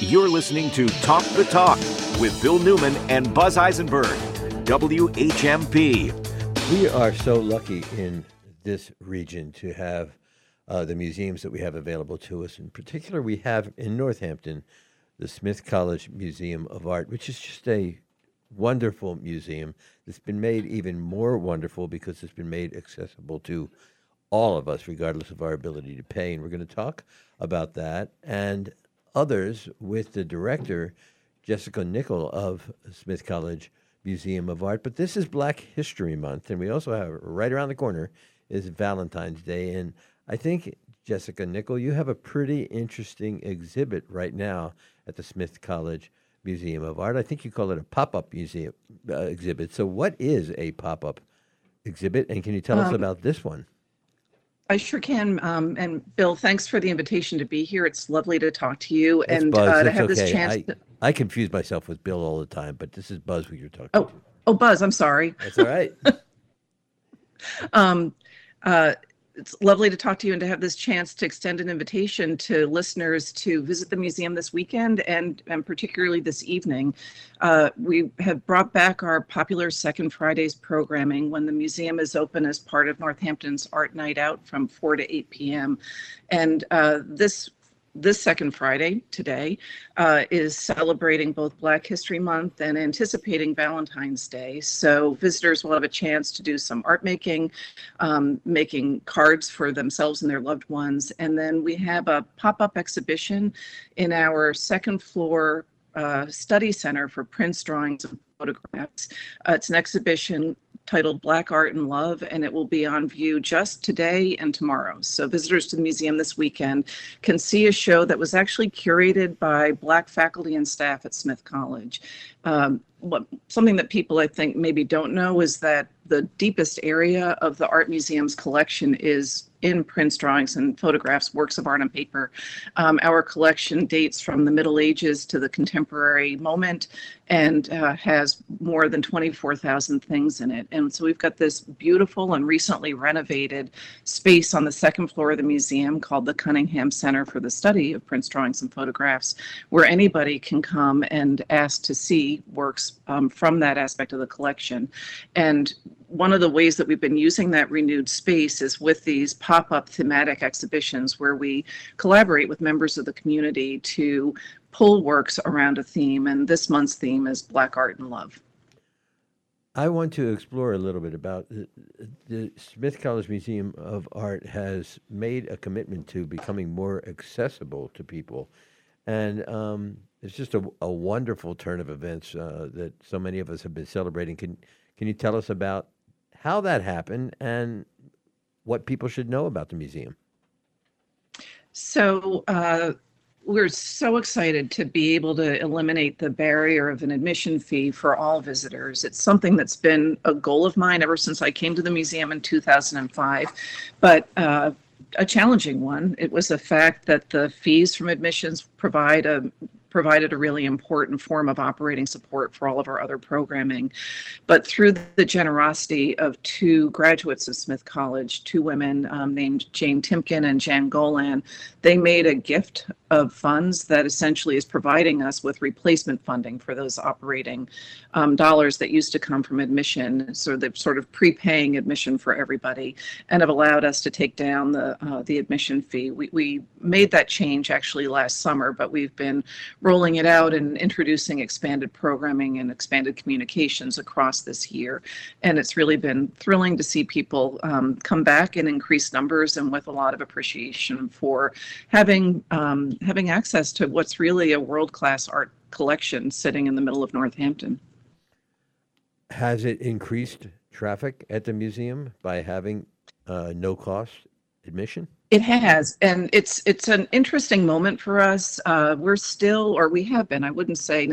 You're listening to Talk the Talk with Bill Newman and Buzz Eisenberg, WHMP. We are so lucky in this region to have uh, the museums that we have available to us. In particular, we have in Northampton the Smith College Museum of Art, which is just a wonderful museum that's been made even more wonderful because it's been made accessible to all of us, regardless of our ability to pay. And we're going to talk about that and others with the director, Jessica Nicoll of Smith College Museum of Art. But this is Black History Month, and we also have right around the corner is Valentine's Day. And I think, Jessica Nicoll, you have a pretty interesting exhibit right now at the Smith College Museum of Art. I think you call it a pop up museum uh, exhibit. So, what is a pop up exhibit, and can you tell um, us about this one? I sure can. Um, and Bill, thanks for the invitation to be here. It's lovely to talk to you and uh, to have okay. this chance. I, to... I confuse myself with Bill all the time, but this is Buzz who you're talking oh, to. Oh, Buzz, I'm sorry. That's all right. um, uh, it's lovely to talk to you and to have this chance to extend an invitation to listeners to visit the museum this weekend and, and particularly this evening. Uh, we have brought back our popular Second Fridays programming when the museum is open as part of Northampton's Art Night Out from 4 to 8 p.m. And uh, this this second Friday, today, uh, is celebrating both Black History Month and anticipating Valentine's Day. So visitors will have a chance to do some art making, um, making cards for themselves and their loved ones. And then we have a pop up exhibition in our second floor uh, study center for prints, drawings, and photographs. Uh, it's an exhibition titled Black Art and Love, and it will be on view just today and tomorrow. So visitors to the museum this weekend can see a show that was actually curated by Black faculty and staff at Smith College. Um, what, something that people I think maybe don't know is that the deepest area of the art museum's collection is in prints, drawings, and photographs, works of art on paper. Um, our collection dates from the Middle Ages to the contemporary moment and uh, has more than 24,000 things in it. And so we've got this beautiful and recently renovated space on the second floor of the museum called the Cunningham Center for the Study of Prints, Drawings, and Photographs, where anybody can come and ask to see works um, from that aspect of the collection. And one of the ways that we've been using that renewed space is with these pop up thematic exhibitions where we collaborate with members of the community to pull works around a theme. And this month's theme is Black Art and Love. I want to explore a little bit about the, the, Smith College Museum of Art has made a commitment to becoming more accessible to people, and um, it's just a, a, wonderful turn of events uh, that so many of us have been celebrating. Can can you tell us about how that happened and what people should know about the museum. So, uh, we're so excited to be able to eliminate the barrier of an admission fee for all visitors. It's something that's been a goal of mine ever since I came to the museum in 2005, but uh, a challenging one. It was the fact that the fees from admissions provide a provided a really important form of operating support for all of our other programming. But through the generosity of two graduates of Smith College, two women um, named Jane Timken and Jan Golan, they made a gift of funds that essentially is providing us with replacement funding for those operating um, dollars that used to come from admission. So they're sort of prepaying admission for everybody and have allowed us to take down the uh, the admission fee. We, we made that change actually last summer, but we've been rolling it out and introducing expanded programming and expanded communications across this year. And it's really been thrilling to see people um, come back in increased numbers and with a lot of appreciation for having um, having access to what's really a world class art collection sitting in the middle of Northampton. Has it increased traffic at the museum by having uh, no cost admission? It has, and it's it's an interesting moment for us. Uh, we're still, or we have been. I wouldn't say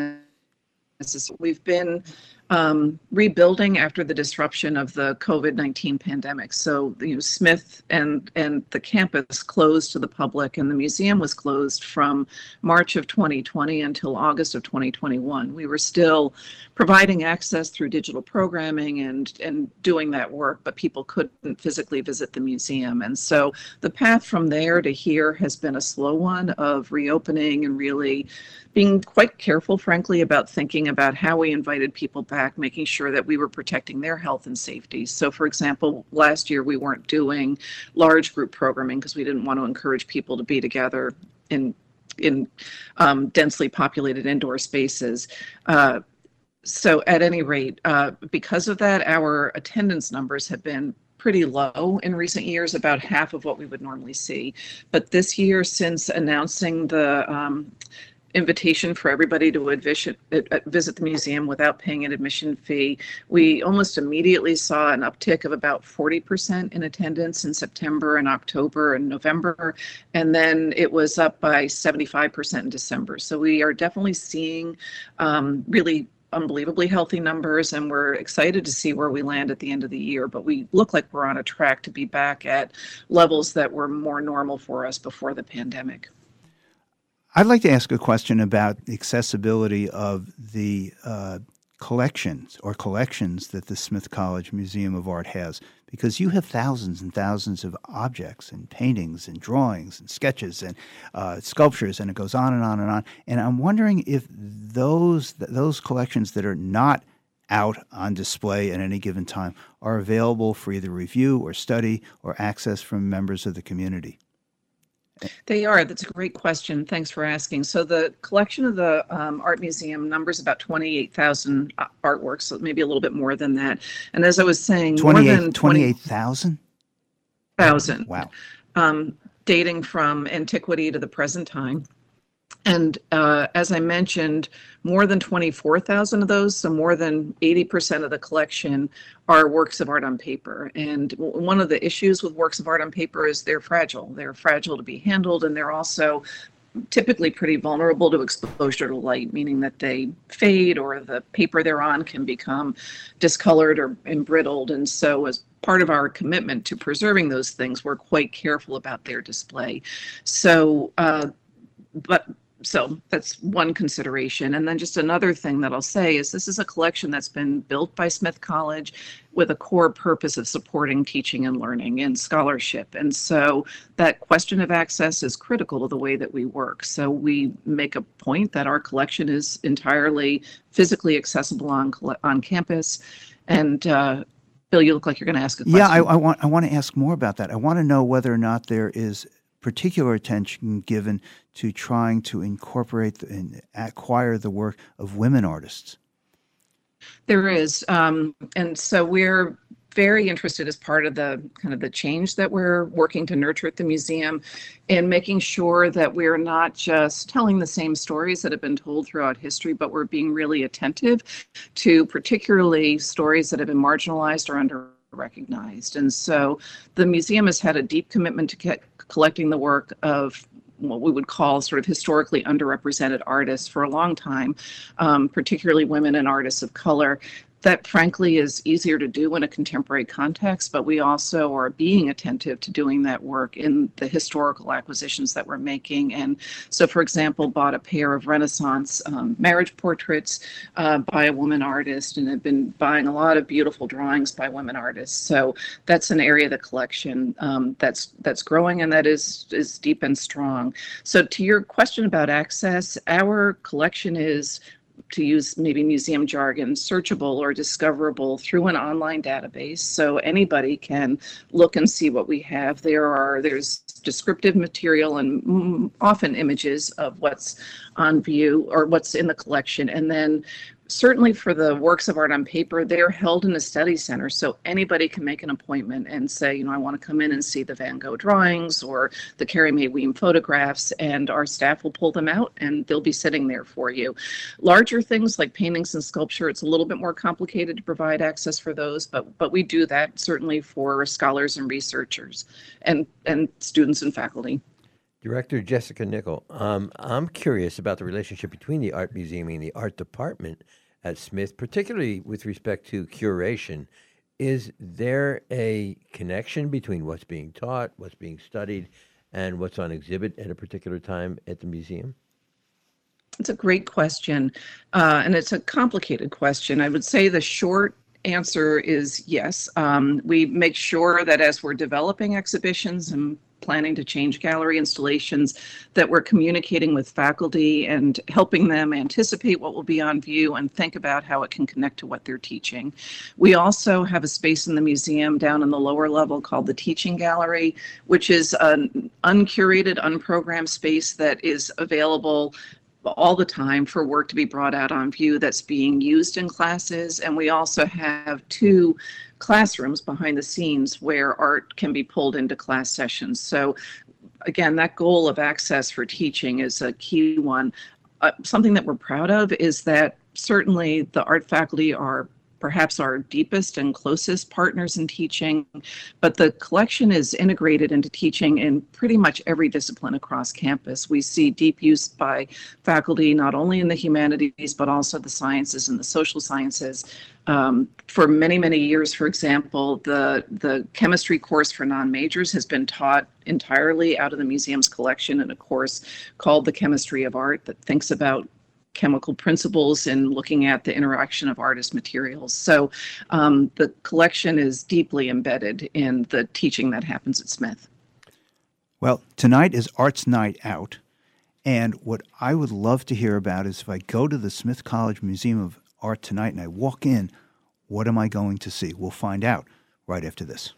necessarily. We've been um, rebuilding after the disruption of the COVID 19 pandemic. So, you know, Smith and, and the campus closed to the public, and the museum was closed from March of 2020 until August of 2021. We were still providing access through digital programming and, and doing that work, but people couldn't physically visit the museum. And so the path from there to here has been a slow one of reopening and really being quite careful, frankly, about thinking about how we invited people back, making sure that we were protecting their health and safety. So, for example, last year we weren't doing large group programming because we didn't want to encourage people to be together in in um, densely populated indoor spaces. Uh, so, at any rate, uh, because of that, our attendance numbers have been pretty low in recent years, about half of what we would normally see. But this year, since announcing the um, invitation for everybody to visit, visit the museum without paying an admission fee. We almost immediately saw an uptick of about 40% in attendance in September and October and November, and then it was up by 75% in December. So we are definitely seeing um, really unbelievably healthy numbers and we're excited to see where we land at the end of the year but we look like we're on a track to be back at levels that were more normal for us before the pandemic I'd like to ask a question about the accessibility of the uh, collections or collections that the Smith College Museum of Art has, because you have thousands and thousands of objects and paintings and drawings and sketches and uh, sculptures, and it goes on and on and on. And I'm wondering if those those collections that are not out on display at any given time are available for either review or study or access from members of the community. They are. That's a great question. Thanks for asking. So the collection of the um, art museum numbers about 28,000 uh, artworks, so maybe a little bit more than that. And as I was saying, 28, more than 28,000? 28, wow. Um, dating from antiquity to the present time. And uh, as I mentioned, more than 24,000 of those, so more than 80% of the collection, are works of art on paper. And one of the issues with works of art on paper is they're fragile. They're fragile to be handled, and they're also typically pretty vulnerable to exposure to light, meaning that they fade or the paper they're on can become discolored or embrittled. And so, as part of our commitment to preserving those things, we're quite careful about their display. So, uh, but so that's one consideration. And then just another thing that I'll say is this is a collection that's been built by Smith College with a core purpose of supporting teaching and learning and scholarship. And so that question of access is critical to the way that we work. So we make a point that our collection is entirely physically accessible on on campus. And uh, Bill, you look like you're going to ask a question. Yeah, I, I want I want to ask more about that. I want to know whether or not there is particular attention given to trying to incorporate and acquire the work of women artists? There is, um, and so we're very interested as part of the kind of the change that we're working to nurture at the museum in making sure that we're not just telling the same stories that have been told throughout history but we're being really attentive to particularly stories that have been marginalized or under recognized. And so the museum has had a deep commitment to collecting the work of what we would call sort of historically underrepresented artists for a long time, um, particularly women and artists of color that frankly is easier to do in a contemporary context, but we also are being attentive to doing that work in the historical acquisitions that we're making. And so, for example, bought a pair of Renaissance um, marriage portraits uh, by a woman artist and have been buying a lot of beautiful drawings by women artists. So that's an area of the collection um, that's that's growing and that is is deep and strong. So to your question about access, our collection is to use maybe museum jargon, searchable or discoverable through an online database. So anybody can look and see what we have. There are there's descriptive material and often images of what's on view or what's in the collection. And then certainly for the works of art on paper, they're held in a study center. So anybody can make an appointment and say, you know, I want to come in and see the Van Gogh drawings or the Carrie Mae Weems photographs, and our staff will pull them out and they'll be sitting there for you. Larger things like paintings and sculpture, it's a little bit more complicated to provide access for those, but but we do that certainly for scholars and researchers and, and students and faculty. Director Jessica Nicoll, um, I'm curious about the relationship between the art museum and the art department at Smith, particularly with respect to curation. Is there a connection between what's being taught, what's being studied, and what's on exhibit at a particular time at the museum? It's a great question, uh, and it's a complicated question. I would say the short answer is yes. Um, we make sure that as we're developing exhibitions and planning to change gallery installations, that we're communicating with faculty and helping them anticipate what will be on view and think about how it can connect to what they're teaching. We also have a space in the museum down in the lower level called the Teaching Gallery, which is an uncurated, unprogrammed space that is available all the time for work to be brought out on view that's being used in classes. And we also have two classrooms behind the scenes where art can be pulled into class sessions. So again, that goal of access for teaching is a key one. Uh, something that we're proud of is that certainly the art faculty are perhaps our deepest and closest partners in teaching, but the collection is integrated into teaching in pretty much every discipline across campus. We see deep use by faculty, not only in the humanities, but also the sciences and the social sciences. Um, for many, many years, for example, the, the chemistry course for non-majors has been taught entirely out of the museum's collection in a course called The Chemistry of Art that thinks about chemical principles and looking at the interaction of artist materials. So um, the collection is deeply embedded in the teaching that happens at Smith. Well, tonight is Arts Night Out. And what I would love to hear about is if I go to the Smith College Museum of Art tonight and I walk in, what am I going to see? We'll find out right after this.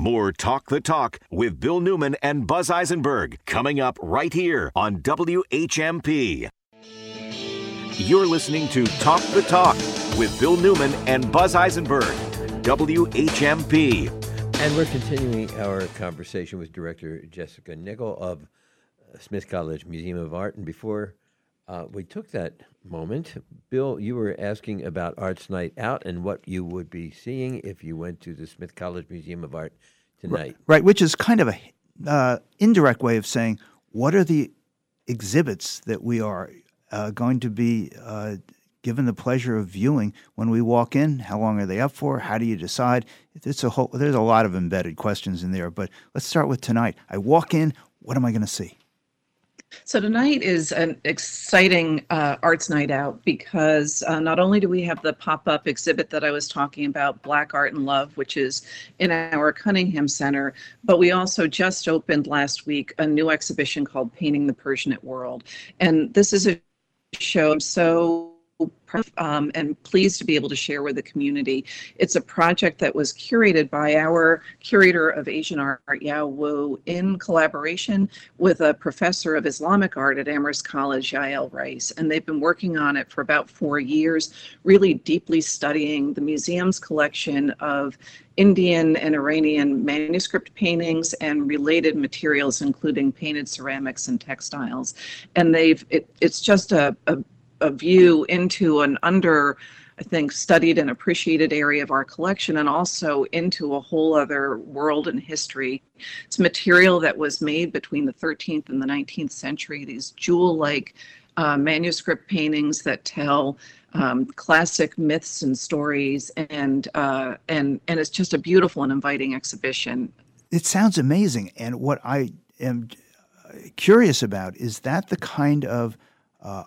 More Talk the Talk with Bill Newman and Buzz Eisenberg coming up right here on WHMP. You're listening to Talk the Talk with Bill Newman and Buzz Eisenberg, WHMP. And we're continuing our conversation with director Jessica Nicoll of Smith College Museum of Art. And before uh, we took that moment, Bill, you were asking about Arts Night Out and what you would be seeing if you went to the Smith College Museum of Art tonight. Right, right which is kind of a uh, indirect way of saying what are the exhibits that we are uh, going to be uh, given the pleasure of viewing when we walk in? How long are they up for? How do you decide? It's a whole, there's a lot of embedded questions in there, but let's start with tonight. I walk in, what am I going to see? So tonight is an exciting uh, arts night out because uh, not only do we have the pop-up exhibit that I was talking about, Black Art and Love, which is in our Cunningham Center, but we also just opened last week a new exhibition called Painting the Persianate World. And this is a show. I'm so um, and pleased to be able to share with the community. It's a project that was curated by our curator of Asian art, Yao Wu, in collaboration with a professor of Islamic art at Amherst College, Yael Rice. And they've been working on it for about four years, really deeply studying the museum's collection of Indian and Iranian manuscript paintings and related materials, including painted ceramics and textiles. And they've, it, it's just a, a a view into an under I think, studied and appreciated area of our collection and also into a whole other world and history. It's material that was made between the 13th and the 19th century, these jewel like uh, manuscript paintings that tell um, classic myths and stories, and, uh, and, and it's just a beautiful and inviting exhibition. It sounds amazing. And what I am curious about is that the kind of uh,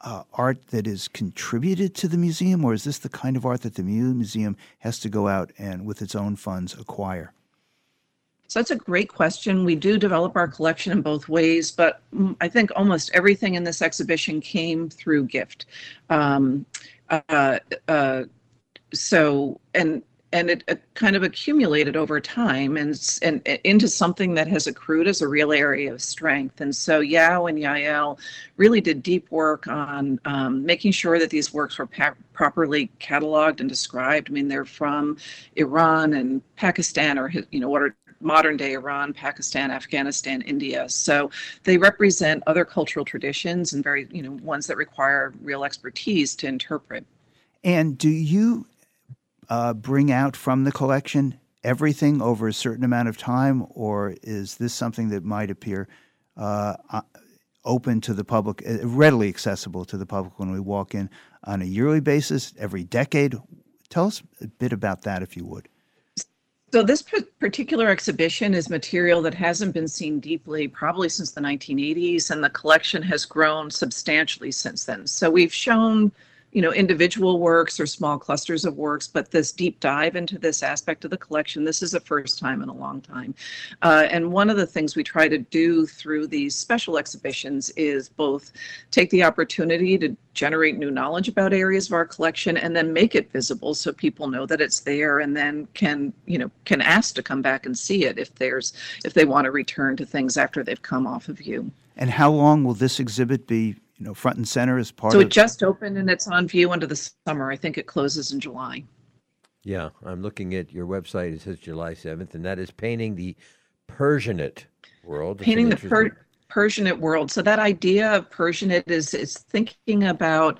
uh, art that is contributed to the museum, or is this the kind of art that the museum has to go out and, with its own funds, acquire? So that's a great question. We do develop our collection in both ways, but I think almost everything in this exhibition came through gift. Um, uh, uh, so, and and it, kind of accumulated over time and, and, into something that has accrued as a real area of strength. And so Yao and Yael really did deep work on um, making sure that these works were properly cataloged and described. I mean, they're from Iran and Pakistan, or you know, what are modern day Iran, Pakistan, Afghanistan, India. So they represent other cultural traditions and very, you know, ones that require real expertise to interpret. And do you uh, bring out from the collection everything over a certain amount of time, or is this something that might appear uh, uh open to the public, uh, readily accessible to the public when we walk in on a yearly basis, every decade. Tell us a bit about that, if you would. So this particular exhibition is material that hasn't been seen deeply probably since the 1980s, and the collection has grown substantially since then. So we've shown you know individual works or small clusters of works but this deep dive into this aspect of the collection this is a first time in a long time. Uh, and one of the things we try to do through these special exhibitions is both take the opportunity to generate new knowledge about areas of our collection and then make it visible so people know that it's there and then can you know can ask to come back and see it if there's if they want to return to things after they've come off of view and how long will this exhibit be you know front and center as part so of it just opened and it's on view into the summer. I think it closes in july. Yeah i'm looking at your website. It says july 7th and that is painting the persianate world. Painting the per- persianate world. So that idea of persianate is is thinking about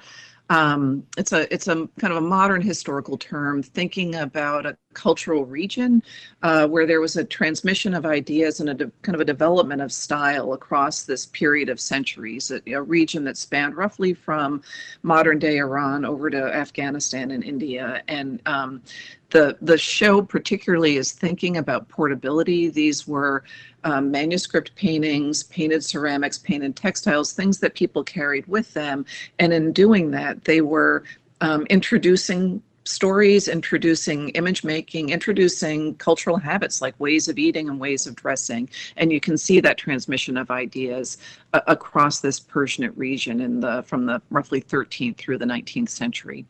um, it's a it's a kind of a modern historical term thinking about a cultural region uh, where there was a transmission of ideas and a de- kind of a development of style across this period of centuries a, a, region that spanned roughly from modern day iran over to afghanistan and india and um, the the show particularly is thinking about portability these were um, manuscript paintings, painted ceramics, painted textiles, things that people carried with them. And in doing that, they were um, introducing stories, introducing image making, introducing cultural habits like ways of eating and ways of dressing. And you can see that transmission of ideas uh, across this Persianate region in the from the roughly 13th through the 19th century.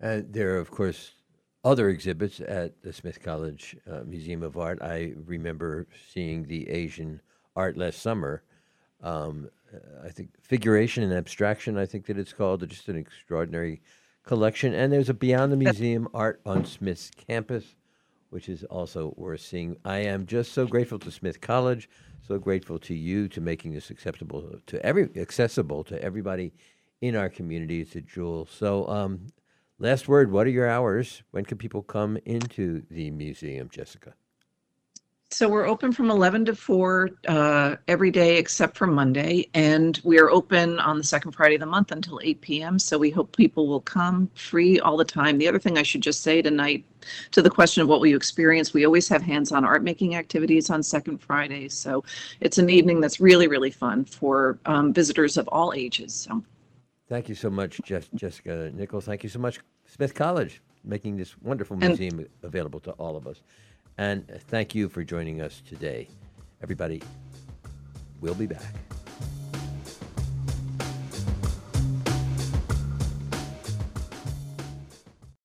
There are, of course, other exhibits at the Smith College uh, Museum of Art. I remember seeing the Asian art last summer. Um, I think figuration and abstraction. I think that it's called. Just an extraordinary collection. And there's a Beyond the Museum art on Smith's campus, which is also worth seeing. I am just so grateful to Smith College. So grateful to you to making this acceptable to every accessible to everybody in our community. It's a jewel. So um, Last word, what are your hours? When can people come into the museum, Jessica? So we're open from 11 to 4 uh, every day except for Monday, and we are open on the second Friday of the month until 8 p.m. So we hope people will come free all the time. The other thing I should just say tonight, to the question of what will you experience, we always have hands-on art making activities on second Fridays. So it's an evening that's really, really fun for um, visitors of all ages. So. Thank you so much, Jessica Nichols. Thank you so much, Smith College, making this wonderful museum and, available to all of us. And thank you for joining us today. Everybody, we'll be back.